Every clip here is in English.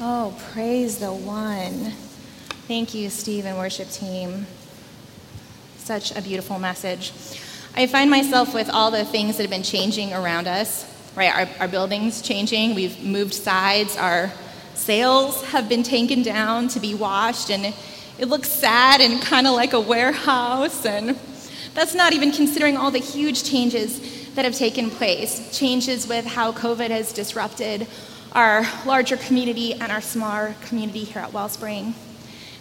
Oh, praise the one. Thank you, Steve and worship team. Such a beautiful message. I find myself with all the things that have been changing around us, right? Our, our buildings changing, we've moved sides, our sails have been taken down to be washed, and it looks sad and kind of like a warehouse. And that's not even considering all the huge changes that have taken place changes with how COVID has disrupted our larger community and our smaller community here at Wellspring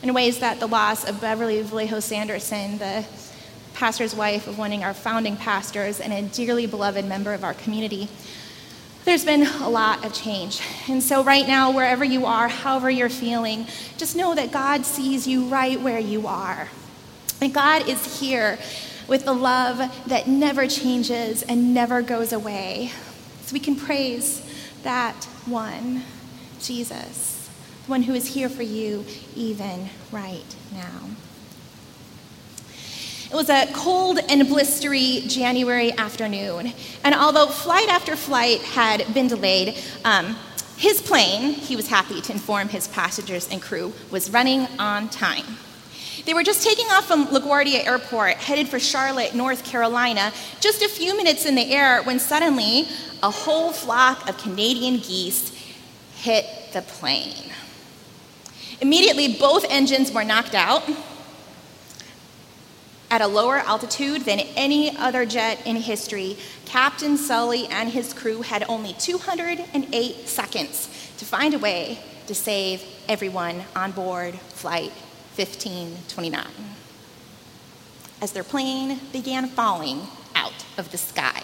in ways that the loss of Beverly Vallejo Sanderson, the pastor's wife of one of our founding pastors and a dearly beloved member of our community, there's been a lot of change. And so, right now, wherever you are, however you're feeling, just know that God sees you right where you are. And God is here with the love that never changes and never goes away. So, we can praise that one, Jesus, the one who is here for you even right now. It was a cold and blistery January afternoon, and although flight after flight had been delayed, um, his plane, he was happy to inform his passengers and crew, was running on time. They were just taking off from LaGuardia Airport, headed for Charlotte, North Carolina, just a few minutes in the air when suddenly a whole flock of Canadian geese hit the plane. Immediately, both engines were knocked out at a lower altitude than any other jet in history, Captain Sully and his crew had only 208 seconds to find a way to save everyone on board Flight 1529 as their plane began falling out of the sky.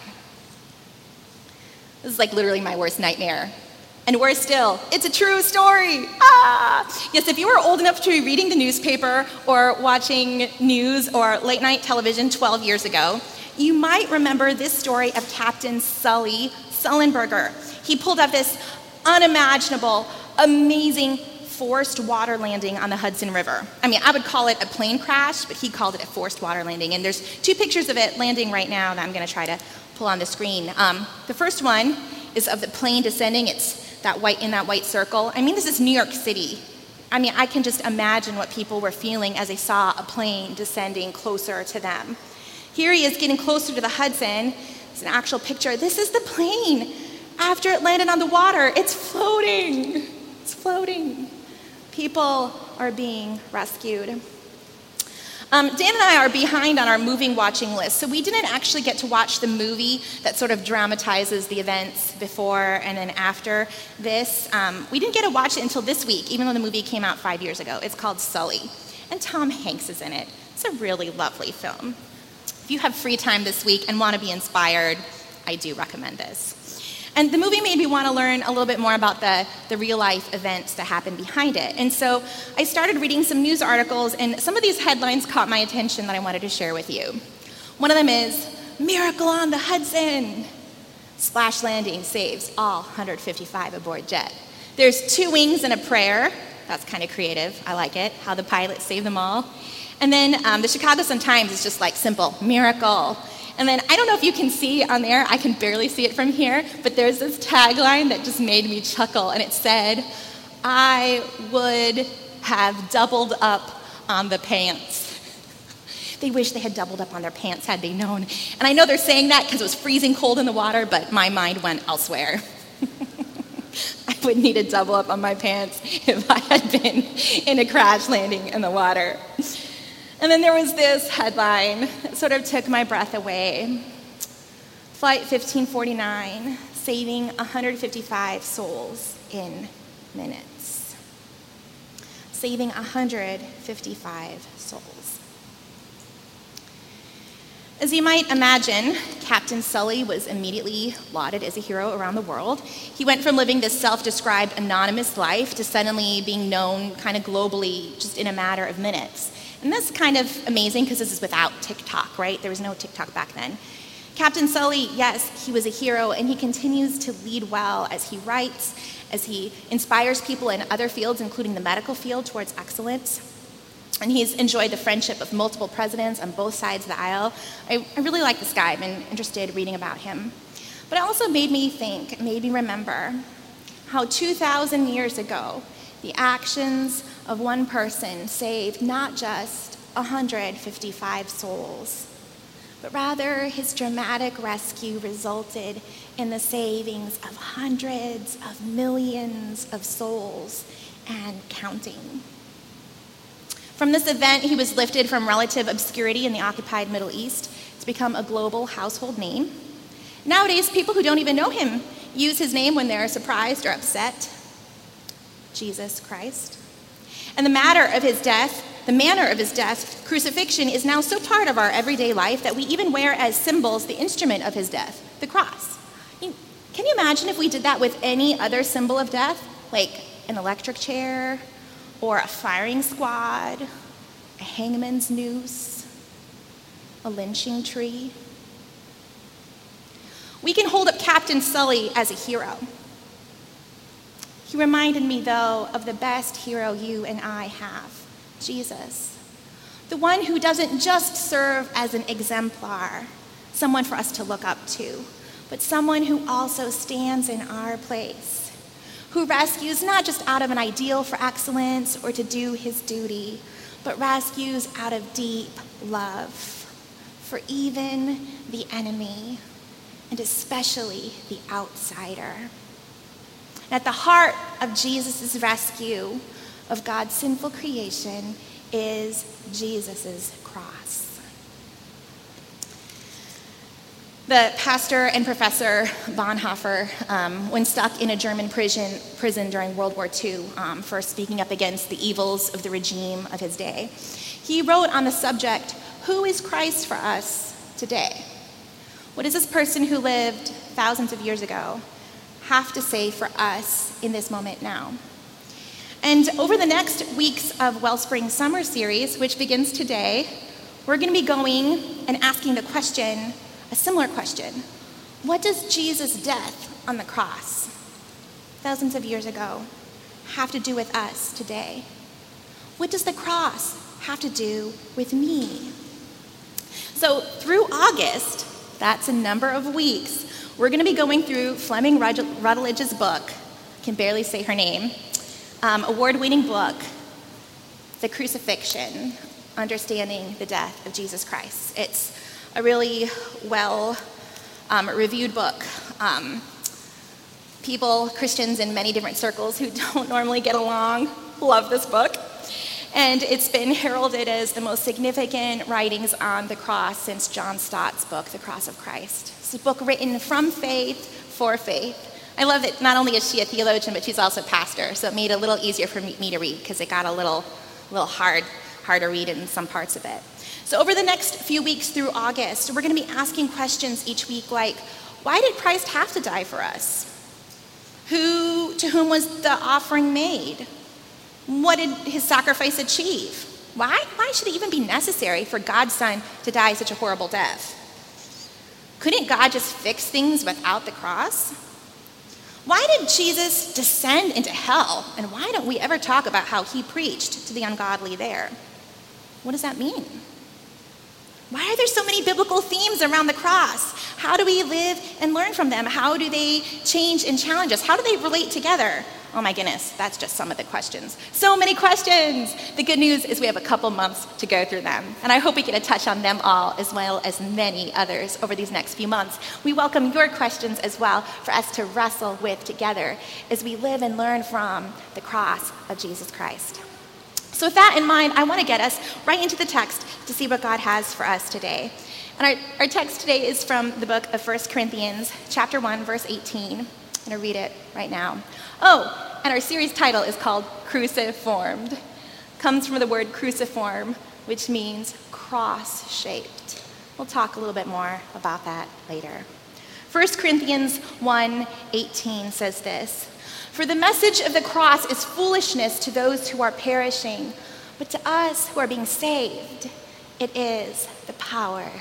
This is like literally my worst nightmare. And worse still, it's a true story. Ah! Yes, if you were old enough to be reading the newspaper or watching news or late night television 12 years ago, you might remember this story of Captain Sully Sullenberger. He pulled up this unimaginable, amazing forced water landing on the Hudson River. I mean, I would call it a plane crash, but he called it a forced water landing. And there's two pictures of it landing right now that I'm going to try to pull on the screen. Um, the first one is of the plane descending. It's that white in that white circle. I mean, this is New York City. I mean, I can just imagine what people were feeling as they saw a plane descending closer to them. Here he is getting closer to the Hudson. It's an actual picture. This is the plane after it landed on the water. It's floating. It's floating. People are being rescued. Um, Dan and I are behind on our moving watching list, so we didn't actually get to watch the movie that sort of dramatizes the events before and then after this. Um, we didn't get to watch it until this week, even though the movie came out five years ago. It's called Sully, and Tom Hanks is in it. It's a really lovely film. If you have free time this week and want to be inspired, I do recommend this. And the movie made me want to learn a little bit more about the, the real life events that happened behind it. And so I started reading some news articles, and some of these headlines caught my attention that I wanted to share with you. One of them is Miracle on the Hudson. Splash landing saves all 155 aboard jet. There's two wings and a prayer. That's kind of creative. I like it. How the pilot saved them all. And then um, the Chicago Sun Times is just like simple miracle. And then I don't know if you can see on there, I can barely see it from here, but there's this tagline that just made me chuckle, and it said, I would have doubled up on the pants. They wish they had doubled up on their pants had they known. And I know they're saying that because it was freezing cold in the water, but my mind went elsewhere. I would need to double up on my pants if I had been in a crash landing in the water. And then there was this headline that sort of took my breath away Flight 1549, saving 155 souls in minutes. Saving 155 souls. As you might imagine, Captain Sully was immediately lauded as a hero around the world. He went from living this self described anonymous life to suddenly being known kind of globally just in a matter of minutes. And that's kind of amazing because this is without TikTok, right? There was no TikTok back then. Captain Sully, yes, he was a hero, and he continues to lead well as he writes, as he inspires people in other fields, including the medical field, towards excellence. And he's enjoyed the friendship of multiple presidents on both sides of the aisle. I, I really like this guy. I've been interested reading about him. But it also made me think, made me remember how 2,000 years ago, the actions of one person saved not just 155 souls, but rather his dramatic rescue resulted in the savings of hundreds of millions of souls and counting. From this event, he was lifted from relative obscurity in the occupied Middle East to become a global household name. Nowadays, people who don't even know him use his name when they're surprised or upset Jesus Christ. And the matter of his death, the manner of his death, crucifixion, is now so part of our everyday life that we even wear as symbols the instrument of his death, the cross. Can you imagine if we did that with any other symbol of death, like an electric chair, or a firing squad, a hangman's noose, a lynching tree? We can hold up Captain Sully as a hero. He reminded me, though, of the best hero you and I have Jesus. The one who doesn't just serve as an exemplar, someone for us to look up to, but someone who also stands in our place, who rescues not just out of an ideal for excellence or to do his duty, but rescues out of deep love for even the enemy and especially the outsider. At the heart of Jesus' rescue of God's sinful creation is Jesus' cross. The pastor and professor Bonhoeffer, um, when stuck in a German prison, prison during World War II um, for speaking up against the evils of the regime of his day, he wrote on the subject, Who is Christ for us today? What is this person who lived thousands of years ago have to say for us in this moment now? And over the next weeks of Wellspring Summer Series, which begins today, we're going to be going and asking the question, a similar question What does Jesus' death on the cross, thousands of years ago, have to do with us today? What does the cross have to do with me? So, through August, that's a number of weeks. We're going to be going through Fleming Rutledge's book, can barely say her name, um, award winning book, The Crucifixion Understanding the Death of Jesus Christ. It's a really well um, reviewed book. Um, people, Christians in many different circles who don't normally get along, love this book. And it's been heralded as the most significant writings on the cross since John Stott's book, The Cross of Christ. It's a book written from faith for faith. I love that not only is she a theologian, but she's also a pastor, so it made it a little easier for me to read because it got a little, little hard, hard to read in some parts of it. So, over the next few weeks through August, we're going to be asking questions each week like, why did Christ have to die for us? Who, to whom was the offering made? What did his sacrifice achieve? Why, why should it even be necessary for God's Son to die such a horrible death? Couldn't God just fix things without the cross? Why did Jesus descend into hell? And why don't we ever talk about how he preached to the ungodly there? What does that mean? Why are there so many biblical themes around the cross? How do we live and learn from them? How do they change and challenge us? How do they relate together? Oh my goodness, that's just some of the questions. So many questions! The good news is we have a couple months to go through them, and I hope we get a touch on them all as well as many others over these next few months. We welcome your questions as well for us to wrestle with together as we live and learn from the cross of Jesus Christ. So, with that in mind, I want to get us right into the text to see what God has for us today. And our, our text today is from the book of 1 Corinthians, chapter 1, verse 18. I'm going to read it right now. Oh, and our series title is called Cruciformed. Comes from the word cruciform, which means cross shaped. We'll talk a little bit more about that later. 1 Corinthians 1:18 says this, "For the message of the cross is foolishness to those who are perishing, but to us who are being saved, it is the power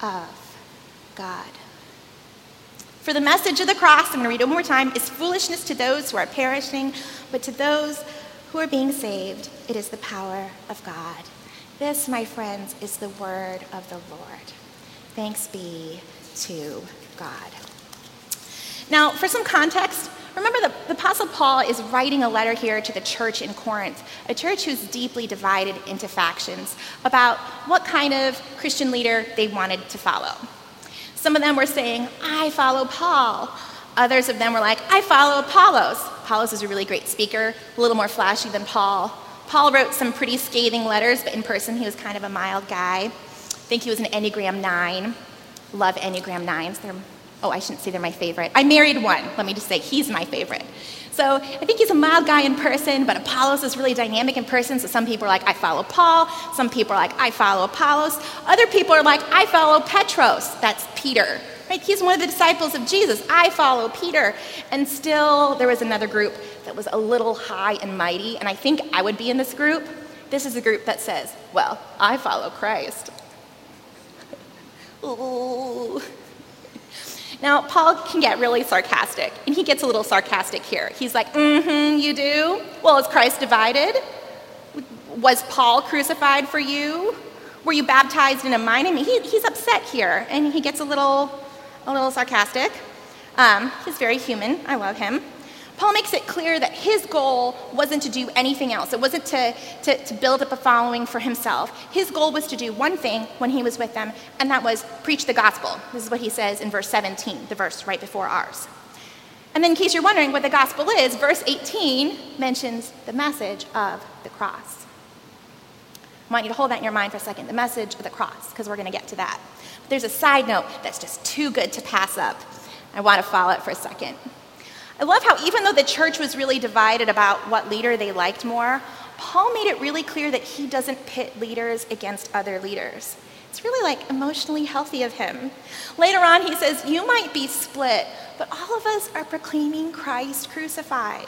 of God." For the message of the cross, I'm going to read it one more time, is foolishness to those who are perishing, but to those who are being saved, it is the power of God. This, my friends, is the word of the Lord. Thanks be to God. Now, for some context, Remember, the, the Apostle Paul is writing a letter here to the church in Corinth, a church who's deeply divided into factions about what kind of Christian leader they wanted to follow. Some of them were saying, I follow Paul. Others of them were like, I follow Apollos. Apollos is a really great speaker, a little more flashy than Paul. Paul wrote some pretty scathing letters, but in person he was kind of a mild guy. I think he was an Enneagram 9. Love Enneagram 9s. They're Oh, I shouldn't say they're my favorite. I married one. Let me just say he's my favorite. So I think he's a mild guy in person, but Apollos is really dynamic in person. So some people are like, I follow Paul. Some people are like, I follow Apollos. Other people are like, I follow Petros. That's Peter. Right? He's one of the disciples of Jesus. I follow Peter. And still, there was another group that was a little high and mighty, and I think I would be in this group. This is a group that says, Well, I follow Christ. Ooh. Now, Paul can get really sarcastic, and he gets a little sarcastic here. He's like, mm hmm, you do? Well, is Christ divided? Was Paul crucified for you? Were you baptized in a mine? I mean, he, he's upset here, and he gets a little, a little sarcastic. Um, he's very human. I love him. Paul makes it clear that his goal wasn't to do anything else. It wasn't to, to, to, build up a following for himself. His goal was to do one thing when he was with them, and that was preach the gospel. This is what he says in verse 17, the verse right before ours. And then, in case you're wondering what the gospel is, verse 18 mentions the message of the cross. I want you to hold that in your mind for a second the message of the cross, because we're going to get to that. But there's a side note that's just too good to pass up. I want to follow it for a second. I love how, even though the church was really divided about what leader they liked more, Paul made it really clear that he doesn't pit leaders against other leaders. It's really like emotionally healthy of him. Later on, he says, You might be split, but all of us are proclaiming Christ crucified.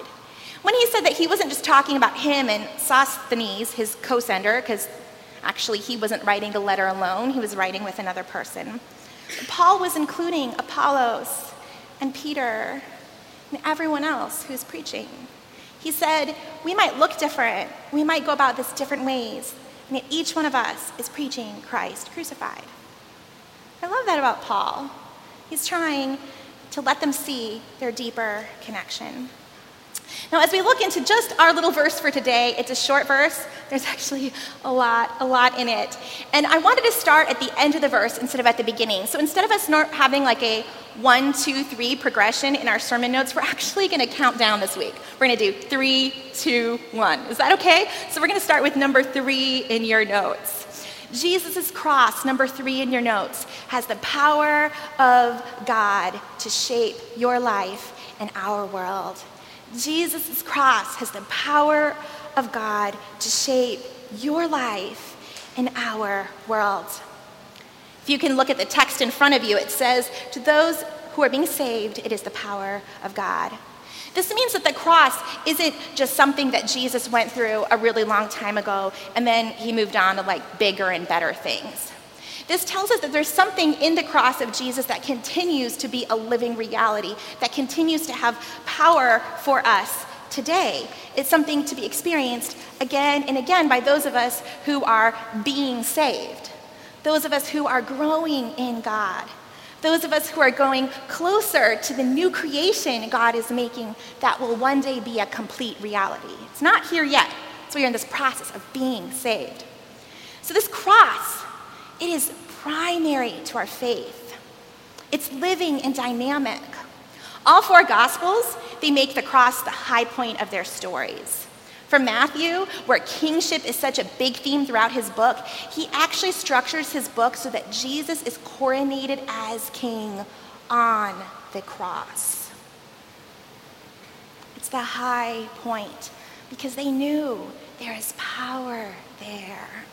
When he said that he wasn't just talking about him and Sosthenes, his co sender, because actually he wasn't writing the letter alone, he was writing with another person. Paul was including Apollos and Peter and everyone else who's preaching. He said, We might look different, we might go about this different ways, and yet each one of us is preaching Christ crucified. I love that about Paul. He's trying to let them see their deeper connection. Now, as we look into just our little verse for today, it's a short verse. There's actually a lot, a lot in it. And I wanted to start at the end of the verse instead of at the beginning. So instead of us having like a one, two, three progression in our sermon notes, we're actually going to count down this week. We're going to do three, two, one. Is that okay? So we're going to start with number three in your notes. Jesus' cross, number three in your notes, has the power of God to shape your life and our world. Jesus' cross has the power of God to shape your life and our world. If you can look at the text in front of you, it says, To those who are being saved, it is the power of God. This means that the cross isn't just something that Jesus went through a really long time ago and then he moved on to like bigger and better things. This tells us that there's something in the cross of Jesus that continues to be a living reality, that continues to have power for us today. It's something to be experienced again and again by those of us who are being saved, those of us who are growing in God, those of us who are going closer to the new creation God is making that will one day be a complete reality. It's not here yet, so we're in this process of being saved. So, this cross it is primary to our faith. It's living and dynamic. All four Gospels, they make the cross the high point of their stories. For Matthew, where kingship is such a big theme throughout his book, he actually structures his book so that Jesus is coronated as king on the cross. It's the high point because they knew there is power there.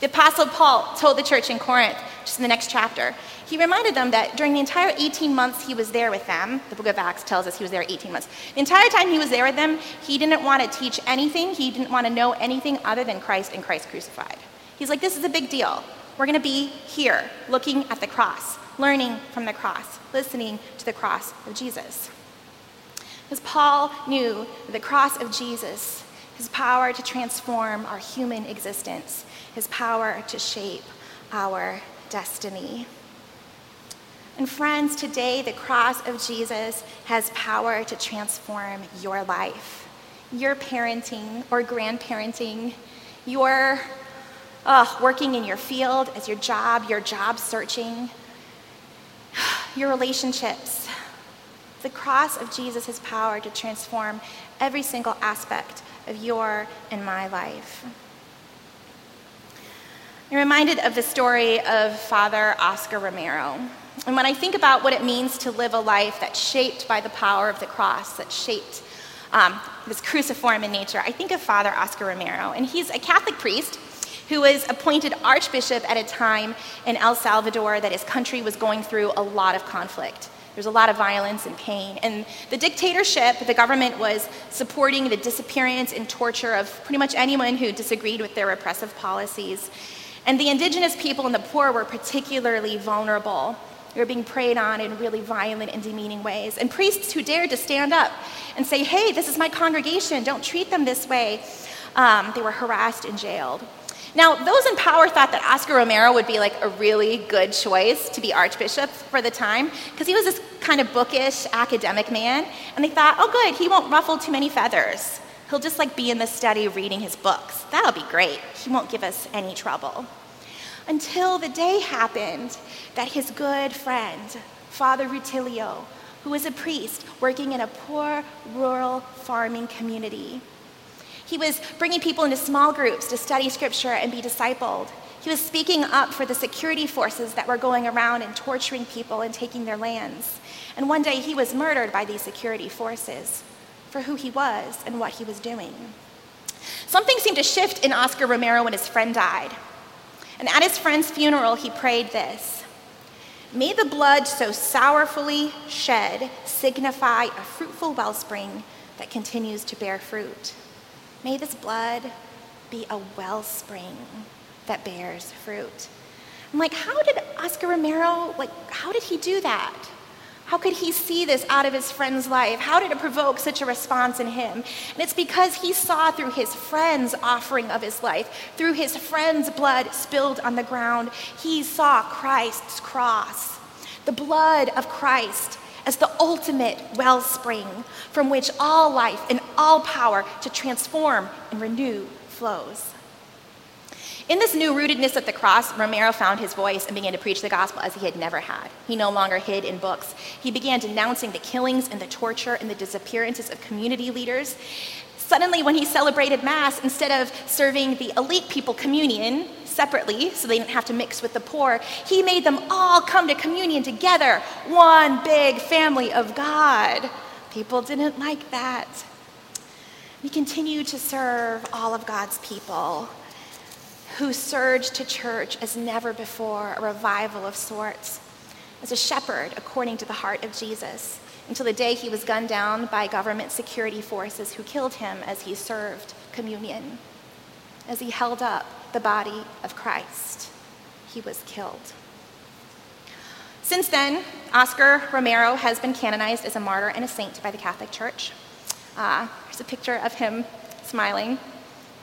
The Apostle Paul told the church in Corinth, just in the next chapter, he reminded them that during the entire 18 months he was there with them, the book of Acts tells us he was there 18 months. The entire time he was there with them, he didn't want to teach anything, he didn't want to know anything other than Christ and Christ crucified. He's like, this is a big deal. We're going to be here, looking at the cross, learning from the cross, listening to the cross of Jesus. Because Paul knew the cross of Jesus, his power to transform our human existence his power to shape our destiny. And friends, today the cross of Jesus has power to transform your life, your parenting or grandparenting, your uh, working in your field, as your job, your job searching, your relationships. The cross of Jesus has power to transform every single aspect of your and my life. I'm reminded of the story of Father Oscar Romero. And when I think about what it means to live a life that's shaped by the power of the cross, that's shaped um, this cruciform in nature, I think of Father Oscar Romero. And he's a Catholic priest who was appointed archbishop at a time in El Salvador that his country was going through a lot of conflict. There's a lot of violence and pain. And the dictatorship, the government was supporting the disappearance and torture of pretty much anyone who disagreed with their repressive policies. And the indigenous people and the poor were particularly vulnerable. They were being preyed on in really violent and demeaning ways. And priests who dared to stand up and say, hey, this is my congregation, don't treat them this way, um, they were harassed and jailed. Now, those in power thought that Oscar Romero would be like a really good choice to be archbishop for the time because he was this kind of bookish academic man. And they thought, oh, good, he won't ruffle too many feathers. He'll just like be in the study reading his books. That'll be great. He won't give us any trouble. Until the day happened that his good friend, Father Rutilio, who was a priest working in a poor rural farming community, he was bringing people into small groups to study scripture and be discipled. He was speaking up for the security forces that were going around and torturing people and taking their lands. And one day he was murdered by these security forces for who he was and what he was doing. Something seemed to shift in Oscar Romero when his friend died. And at his friend's funeral, he prayed this May the blood so sorrowfully shed signify a fruitful wellspring that continues to bear fruit. May this blood be a wellspring that bears fruit. I'm like, how did Oscar Romero, like, how did he do that? How could he see this out of his friend's life? How did it provoke such a response in him? And it's because he saw through his friend's offering of his life, through his friend's blood spilled on the ground, he saw Christ's cross, the blood of Christ as the ultimate wellspring from which all life and all power to transform and renew flows. In this new rootedness at the cross, Romero found his voice and began to preach the gospel as he had never had. He no longer hid in books. He began denouncing the killings and the torture and the disappearances of community leaders. Suddenly, when he celebrated Mass, instead of serving the elite people communion separately so they didn't have to mix with the poor, he made them all come to communion together, one big family of God. People didn't like that. We continue to serve all of God's people who surged to church as never before, a revival of sorts, as a shepherd according to the heart of Jesus, until the day he was gunned down by government security forces who killed him as he served communion. As he held up the body of Christ, he was killed. Since then, Oscar Romero has been canonized as a martyr and a saint by the Catholic Church. Uh, there's a picture of him smiling.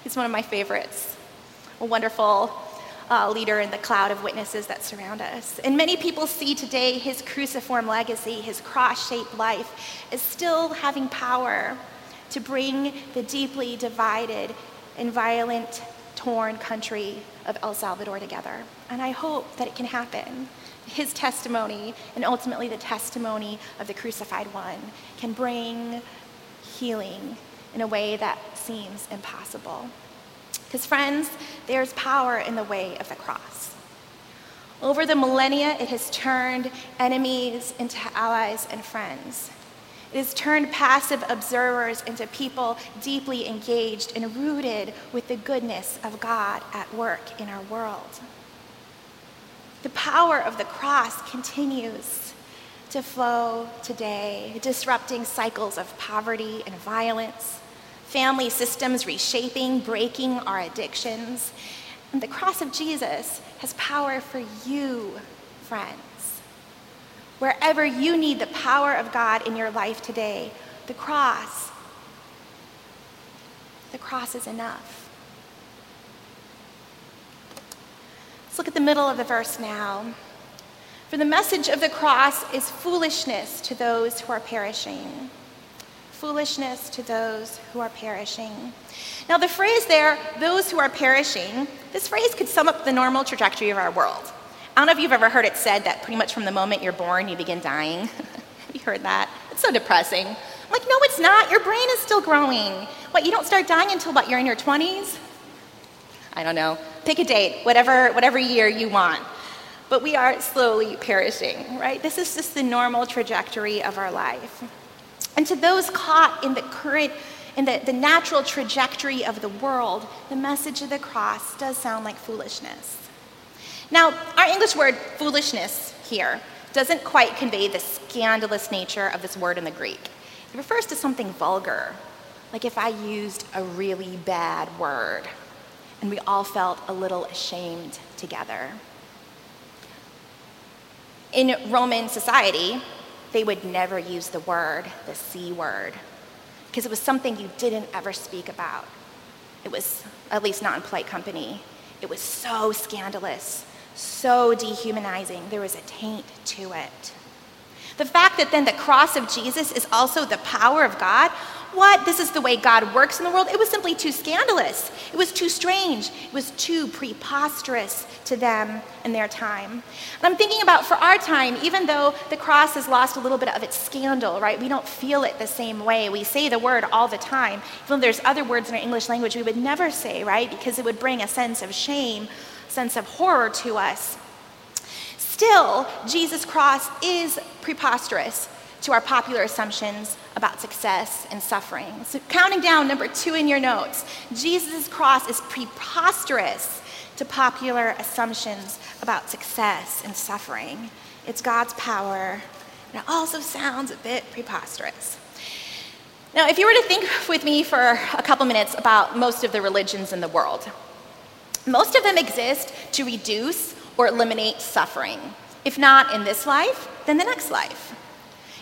He's one of my favorites a wonderful uh, leader in the cloud of witnesses that surround us. And many people see today his cruciform legacy, his cross shaped life, as still having power to bring the deeply divided and violent, torn country of El Salvador together. And I hope that it can happen. His testimony, and ultimately the testimony of the crucified one, can bring healing in a way that seems impossible. Because, friends, there's power in the way of the cross. Over the millennia, it has turned enemies into allies and friends. It has turned passive observers into people deeply engaged and rooted with the goodness of God at work in our world. The power of the cross continues to flow today, disrupting cycles of poverty and violence, family systems reshaping, breaking our addictions. And the cross of Jesus has power for you, friends. Wherever you need the power of God in your life today, the cross, the cross is enough. Let's look at the middle of the verse now. For the message of the cross is foolishness to those who are perishing. Foolishness to those who are perishing. Now, the phrase there, those who are perishing, this phrase could sum up the normal trajectory of our world. I don't know if you've ever heard it said that pretty much from the moment you're born, you begin dying. Have you heard that? It's so depressing. I'm like, no, it's not. Your brain is still growing. What, you don't start dying until what, you're in your 20s? I don't know. Pick a date, whatever, whatever year you want. But we are slowly perishing, right? This is just the normal trajectory of our life. And to those caught in the current, in the, the natural trajectory of the world, the message of the cross does sound like foolishness. Now, our English word foolishness here doesn't quite convey the scandalous nature of this word in the Greek. It refers to something vulgar, like if I used a really bad word and we all felt a little ashamed together. In Roman society, they would never use the word, the C word, because it was something you didn't ever speak about. It was, at least not in polite company, it was so scandalous, so dehumanizing. There was a taint to it. The fact that then the cross of Jesus is also the power of God what? This is the way God works in the world. It was simply too scandalous. It was too strange. It was too preposterous to them in their time. And I'm thinking about for our time, even though the cross has lost a little bit of its scandal, right? We don't feel it the same way. We say the word all the time. Even though there's other words in our English language we would never say, right? Because it would bring a sense of shame, sense of horror to us. Still, Jesus' cross is preposterous to our popular assumptions about success and suffering. So, counting down number two in your notes Jesus' cross is preposterous to popular assumptions about success and suffering. It's God's power, and it also sounds a bit preposterous. Now, if you were to think with me for a couple minutes about most of the religions in the world, most of them exist to reduce or eliminate suffering. If not in this life, then the next life.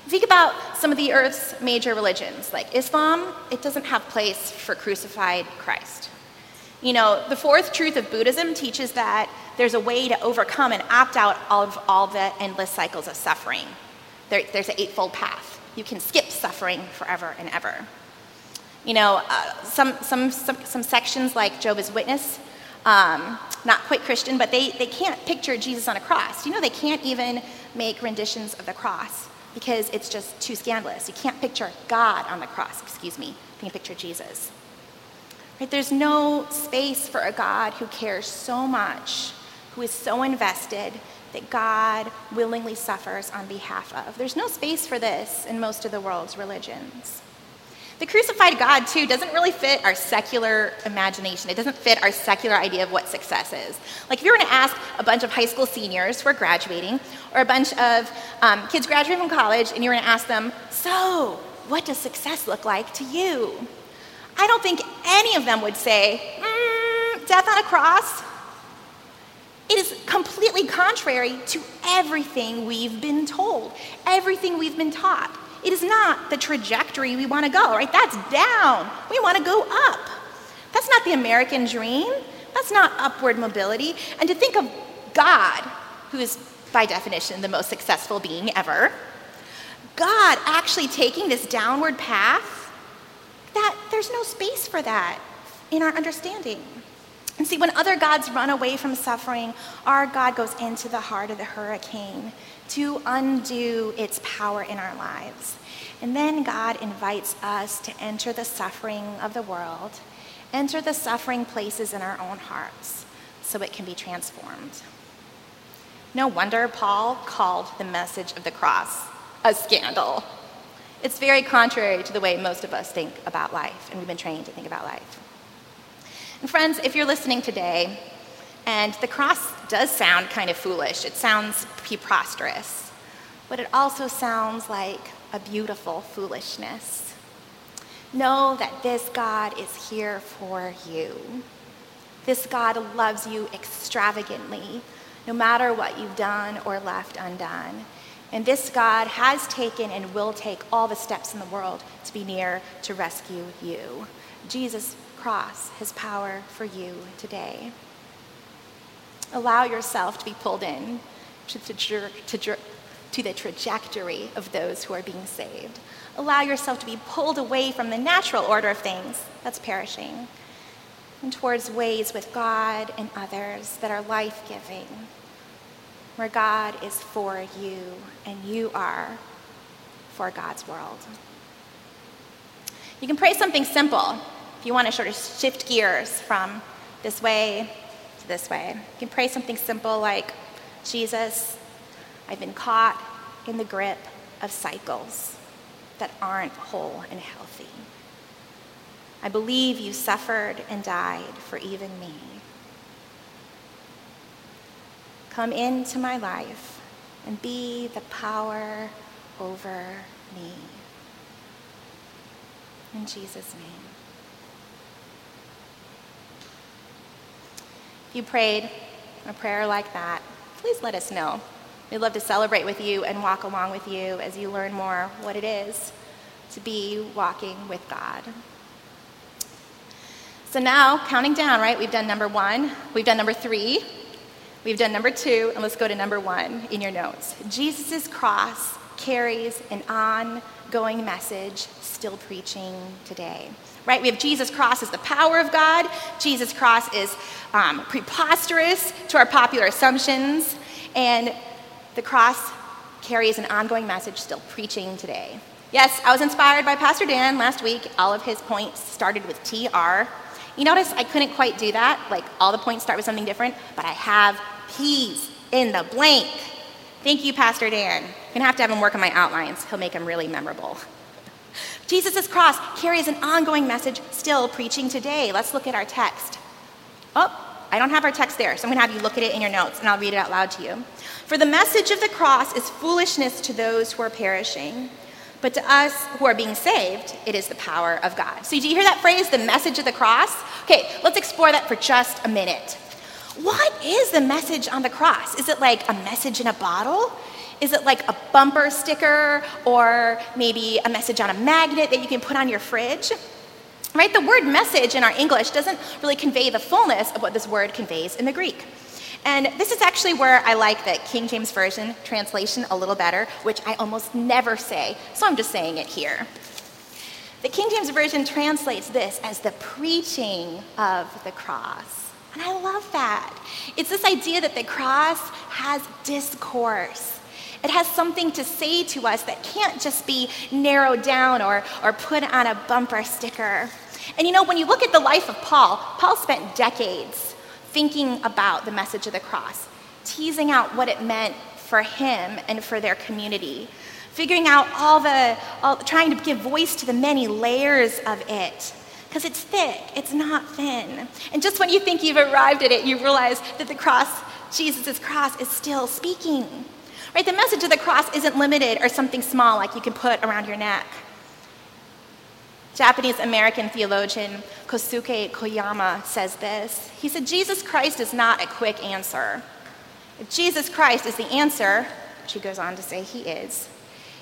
Think about some of the earth's major religions, like Islam, it doesn't have place for crucified Christ. You know, the fourth truth of Buddhism teaches that there's a way to overcome and opt out of all the endless cycles of suffering. There, there's an eightfold path. You can skip suffering forever and ever. You know, uh, some, some, some, some, sections like Jehovah's Witness, um, not quite Christian, but they, they can't picture Jesus on a cross. You know, they can't even make renditions of the cross because it's just too scandalous. You can't picture God on the cross, excuse me. You can picture Jesus. Right? There's no space for a God who cares so much, who is so invested that God willingly suffers on behalf of. There's no space for this in most of the world's religions. The crucified God, too, doesn't really fit our secular imagination. It doesn't fit our secular idea of what success is. Like, if you were to ask a bunch of high school seniors who are graduating, or a bunch of um, kids graduating from college, and you were to ask them, So, what does success look like to you? I don't think any of them would say, mm, Death on a cross. It is completely contrary to everything we've been told, everything we've been taught. It is not the trajectory we want to go, right? That's down. We want to go up. That's not the American dream. That's not upward mobility. And to think of God, who is by definition the most successful being ever, God actually taking this downward path, that there's no space for that in our understanding. And see, when other gods run away from suffering, our God goes into the heart of the hurricane to undo its power in our lives. And then God invites us to enter the suffering of the world, enter the suffering places in our own hearts so it can be transformed. No wonder Paul called the message of the cross a scandal. It's very contrary to the way most of us think about life, and we've been trained to think about life. And friends, if you're listening today and the cross does sound kind of foolish, it sounds preposterous, but it also sounds like a beautiful foolishness. Know that this God is here for you. This God loves you extravagantly, no matter what you've done or left undone. And this God has taken and will take all the steps in the world to be near to rescue you. Jesus' cross, his power for you today allow yourself to be pulled in to to, to the trajectory of those who are being saved. Allow yourself to be pulled away from the natural order of things that's perishing and towards ways with God and others that are life giving, where God is for you and you are for God's world. You can pray something simple if you want to sort of shift gears from this way this way. You can pray something simple like, Jesus, I've been caught in the grip of cycles that aren't whole and healthy. I believe you suffered and died for even me. Come into my life and be the power over me. In Jesus' name. If you prayed a prayer like that, please let us know. We'd love to celebrate with you and walk along with you as you learn more what it is to be walking with God. So now, counting down, right? We've done number one, we've done number three, we've done number two, and let's go to number one in your notes. Jesus' cross carries an ongoing message still preaching today. Right? We have Jesus' cross as the power of God. Jesus' cross is um, preposterous to our popular assumptions. And the cross carries an ongoing message still preaching today. Yes, I was inspired by Pastor Dan last week. All of his points started with TR. You notice I couldn't quite do that. Like all the points start with something different, but I have P's in the blank. Thank you, Pastor Dan. You're gonna have to have him work on my outlines. He'll make them really memorable. Jesus' cross carries an ongoing message still preaching today. Let's look at our text. Oh, I don't have our text there, so I'm gonna have you look at it in your notes and I'll read it out loud to you. For the message of the cross is foolishness to those who are perishing but to us who are being saved, it is the power of God. So, do you hear that phrase, the message of the cross? Okay, let's explore that for just a minute. What is the message on the cross? Is it like a message in a bottle? Is it like a bumper sticker or maybe a message on a magnet that you can put on your fridge? Right? The word message in our English doesn't really convey the fullness of what this word conveys in the Greek. And this is actually where I like the King James Version translation a little better, which I almost never say, so I'm just saying it here. The King James Version translates this as the preaching of the cross. And I love that. It's this idea that the cross has discourse. It has something to say to us that can't just be narrowed down or, or put on a bumper sticker. And you know, when you look at the life of Paul, Paul spent decades thinking about the message of the cross, teasing out what it meant for him and for their community, figuring out all the, all, trying to give voice to the many layers of it. Because it's thick, it's not thin. And just when you think you've arrived at it, you realize that the cross, Jesus' cross, is still speaking. Right? The message of the cross isn't limited or something small like you can put around your neck. Japanese American theologian Kosuke Koyama says this. He said, Jesus Christ is not a quick answer. If Jesus Christ is the answer, which he goes on to say he is,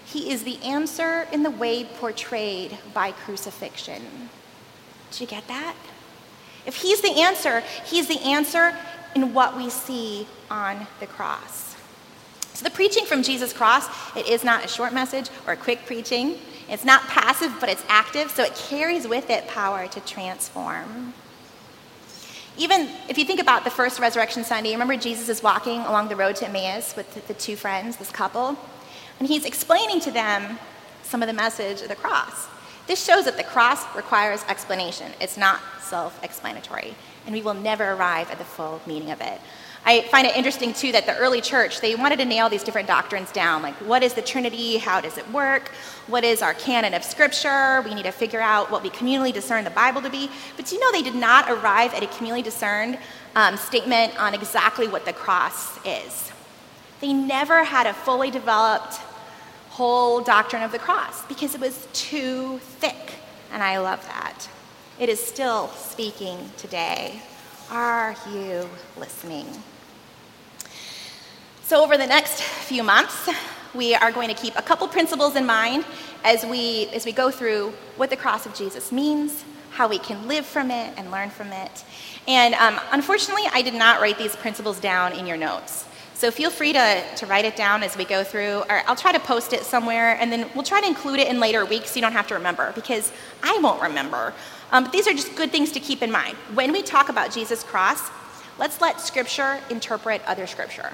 he is the answer in the way portrayed by crucifixion. Did you get that? If he's the answer, he's the answer in what we see on the cross. So the preaching from Jesus' cross, it is not a short message or a quick preaching. It's not passive, but it's active, so it carries with it power to transform. Even if you think about the first Resurrection Sunday, remember Jesus is walking along the road to Emmaus with the, two friends, this couple, and he's explaining to them some of the message of the cross. This shows that the cross requires explanation. It's not self explanatory, and we will never arrive at the full meaning of it. I find it interesting too that the early church, they wanted to nail these different doctrines down. Like, what is the Trinity? How does it work? What is our canon of Scripture? We need to figure out what we communally discern the Bible to be. But you know they did not arrive at a communally discerned um, statement on exactly what the cross is? They never had a fully developed whole doctrine of the cross because it was too thick. And I love that. It is still speaking today. Are you listening? So, over the next few months, we are going to keep a couple principles in mind as we, as we go through what the cross of Jesus means, how we can live from it and learn from it. And um, unfortunately, I did not write these principles down in your notes. So feel free to, to write it down as we go through, or I'll try to post it somewhere, and then we'll try to include it in later weeks so you don't have to remember, because I won't remember. Um, but these are just good things to keep in mind. When we talk about Jesus' cross, let's let Scripture interpret other Scripture.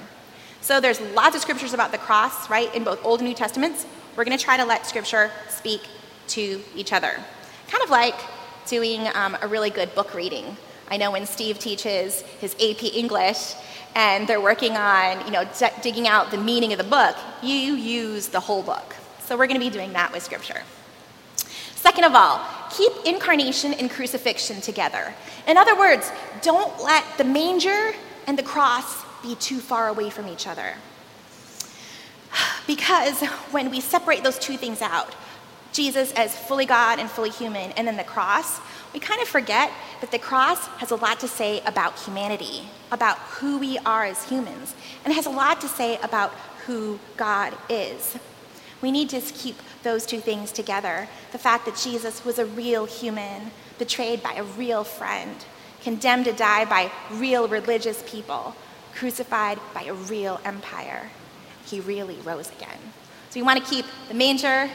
So there's lots of scriptures about the cross, right, in both Old and New Testaments. We're going to try to let Scripture speak to each other. Kind of like doing um, a really good book reading. I know when Steve teaches his AP English and they're working on, you know, d- digging out the meaning of the book, you use the whole book. So we're going to be doing that with Scripture. Second of all, keep incarnation and crucifixion together. In other words, don't let the manger and the cross be too far away from each other. Because when we separate those two things out, Jesus as fully God and fully human, and then the cross, we kind of forget that the cross has a lot to say about humanity, about who we are as humans, and has a lot to say about who God is. We need to keep those two things together. The fact that Jesus was a real human, betrayed by a real friend, condemned to die by real religious people, crucified by a real empire. He really rose again. So we want to keep the manger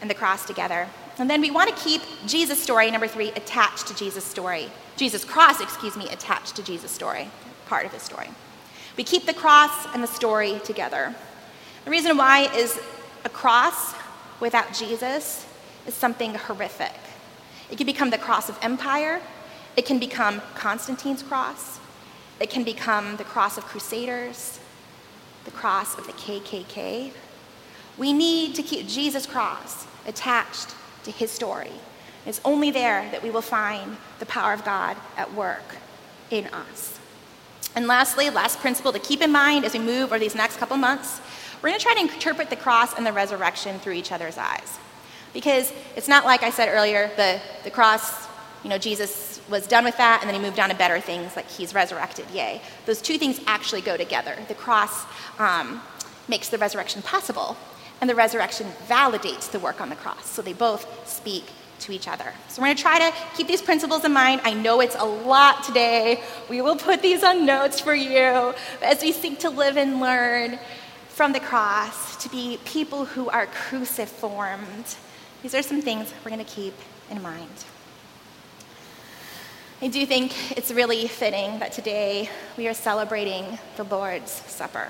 and the cross together. And then we want to keep Jesus' story, number three, attached to Jesus' story. Jesus' cross, excuse me, attached to Jesus' story, part of his story. We keep the cross and the story together. The reason why is a cross without Jesus is something horrific. It can become the cross of empire, it can become Constantine's cross, it can become the cross of crusaders, the cross of the KKK. We need to keep Jesus' cross attached to his story. It's only there that we will find the power of God at work in us. And lastly, last principle to keep in mind as we move over these next couple months, we're going to try to interpret the cross and the resurrection through each other's eyes. Because it's not like I said earlier, the, the cross, you know, Jesus was done with that and then he moved on to better things like he's resurrected, yay. Those two things actually go together. The cross um, makes the resurrection possible, and the resurrection validates the work on the cross. So they both speak to each other. So we're going to try to keep these principles in mind. I know it's a lot today. We will put these on notes for you as we seek to live and learn from the cross to be people who are cruciformed. These are some things we're going to keep in mind. I do think it's really fitting that today we are celebrating the Lord's Supper.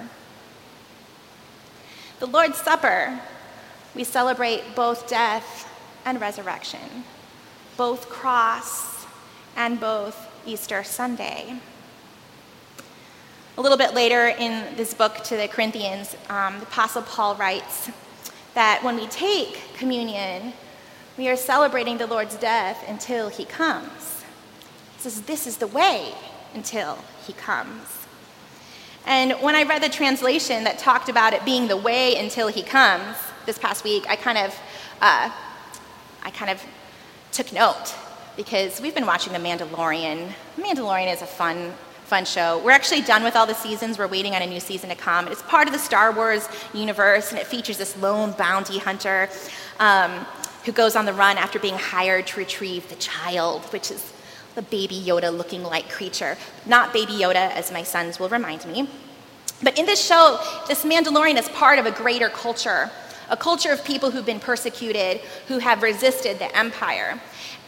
The Lord's Supper, we celebrate both death and resurrection, both cross and both Easter Sunday. A little bit later in this book to the Corinthians, um, the Apostle Paul writes that when we take communion, we are celebrating the Lord's death until he comes. He says, This is the way until he comes. And when I read the translation that talked about it being the way until he comes this past week, I kind of, uh, I kind of took note because we've been watching The Mandalorian. The Mandalorian is a fun, fun show. We're actually done with all the seasons. We're waiting on a new season to come. It's part of the Star Wars universe, and it features this lone bounty hunter um, who goes on the run after being hired to retrieve the child, which is the baby Yoda looking like creature. Not baby Yoda, as my sons will remind me. But in this show, this Mandalorian is part of a greater culture, a culture of people who've been persecuted, who have resisted the empire.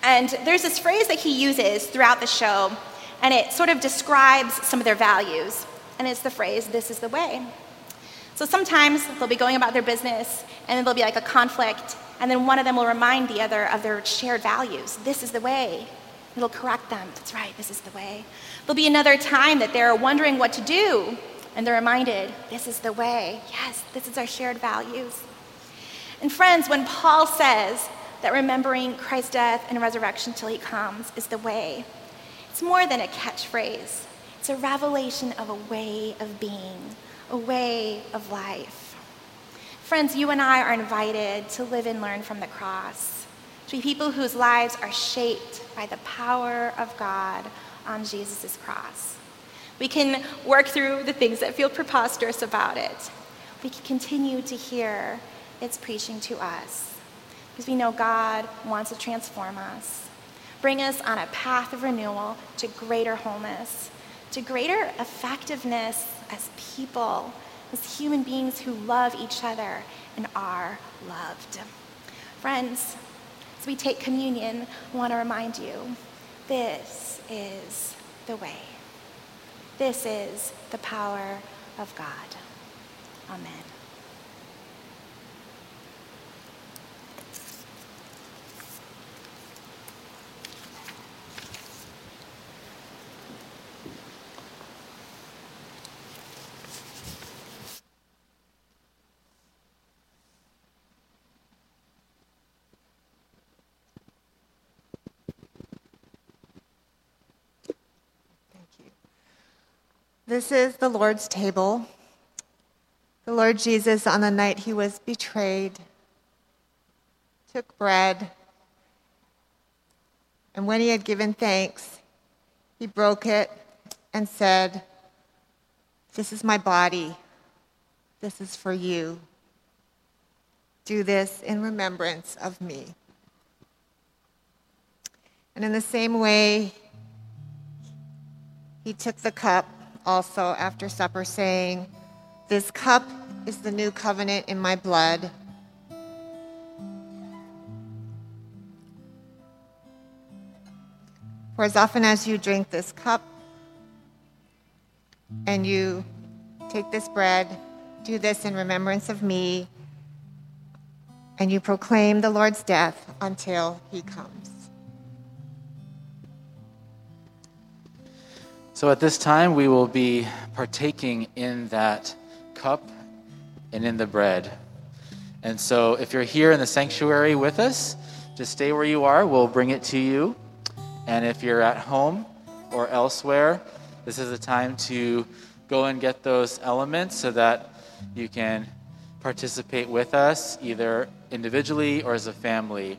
And there's this phrase that he uses throughout the show, and it sort of describes some of their values. And it's the phrase, this is the way. So sometimes they'll be going about their business, and then there'll be like a conflict, and then one of them will remind the other of their shared values. This is the way. It'll correct them. That's right, this is the way. There'll be another time that they're wondering what to do, and they're reminded, this is the way. Yes, this is our shared values. And friends, when Paul says that remembering Christ's death and resurrection till he comes is the way, it's more than a catchphrase. It's a revelation of a way of being, a way of life. Friends, you and I are invited to live and learn from the cross to be people whose lives are shaped by the power of God on Jesus' cross. We can work through the things that feel preposterous about it. We can continue to hear its preaching to us because we know God wants to transform us, bring us on a path of renewal to greater wholeness, to greater effectiveness as people, as human beings who love each other and are loved. Friends, as we take communion, I want to remind you this is the way. This is the power of God. Amen. This is the Lord's table. The Lord Jesus, on the night he was betrayed, took bread, and when he had given thanks, he broke it and said, This is my body. This is for you. Do this in remembrance of me. And in the same way, he took the cup also after supper, saying, This cup is the new covenant in my blood. For as often as you drink this cup and you take this bread, do this in remembrance of me, and you proclaim the Lord's death until he comes. So at this time, we will be partaking in that cup and in the bread. And so if you're here in the sanctuary with us, just stay where you are. We'll bring it to you. And if you're at home or elsewhere, this is the time to go and get those elements so that you can participate with us, either individually or as a family.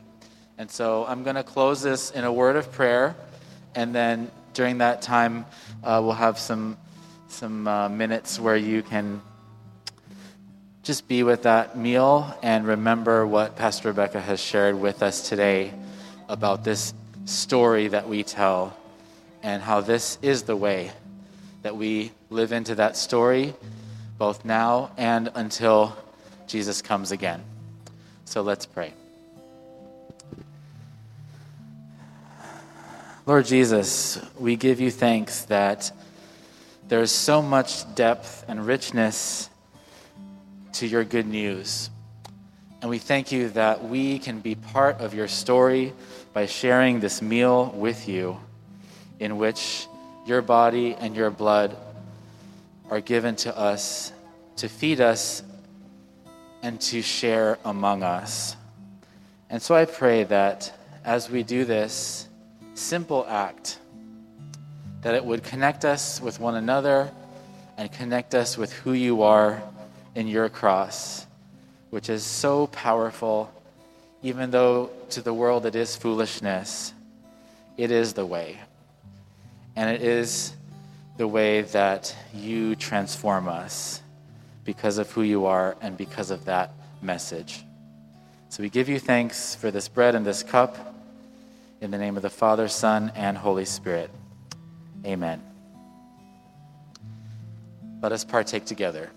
And so I'm going to close this in a word of prayer, and then during that time, uh, we'll have some some uh, minutes where you can just be with that meal and remember what Pastor Rebecca has shared with us today about this story that we tell and how this is the way that we live into that story both now and until Jesus comes again. So let's pray. Lord Jesus, we give you thanks that there is so much depth and richness to your good news. And we thank you that we can be part of your story by sharing this meal with you, in which your body and your blood are given to us to feed us and to share among us. And so I pray that as we do this, simple act, that it would connect us with one another and connect us with who you are in your cross, which is so powerful, even though to the world it is foolishness, it is the way. And it is the way that you transform us because of who you are and because of that message. So we give you thanks for this bread and this cup. In the name of the Father, Son, and Holy Spirit. Amen. Let us partake together.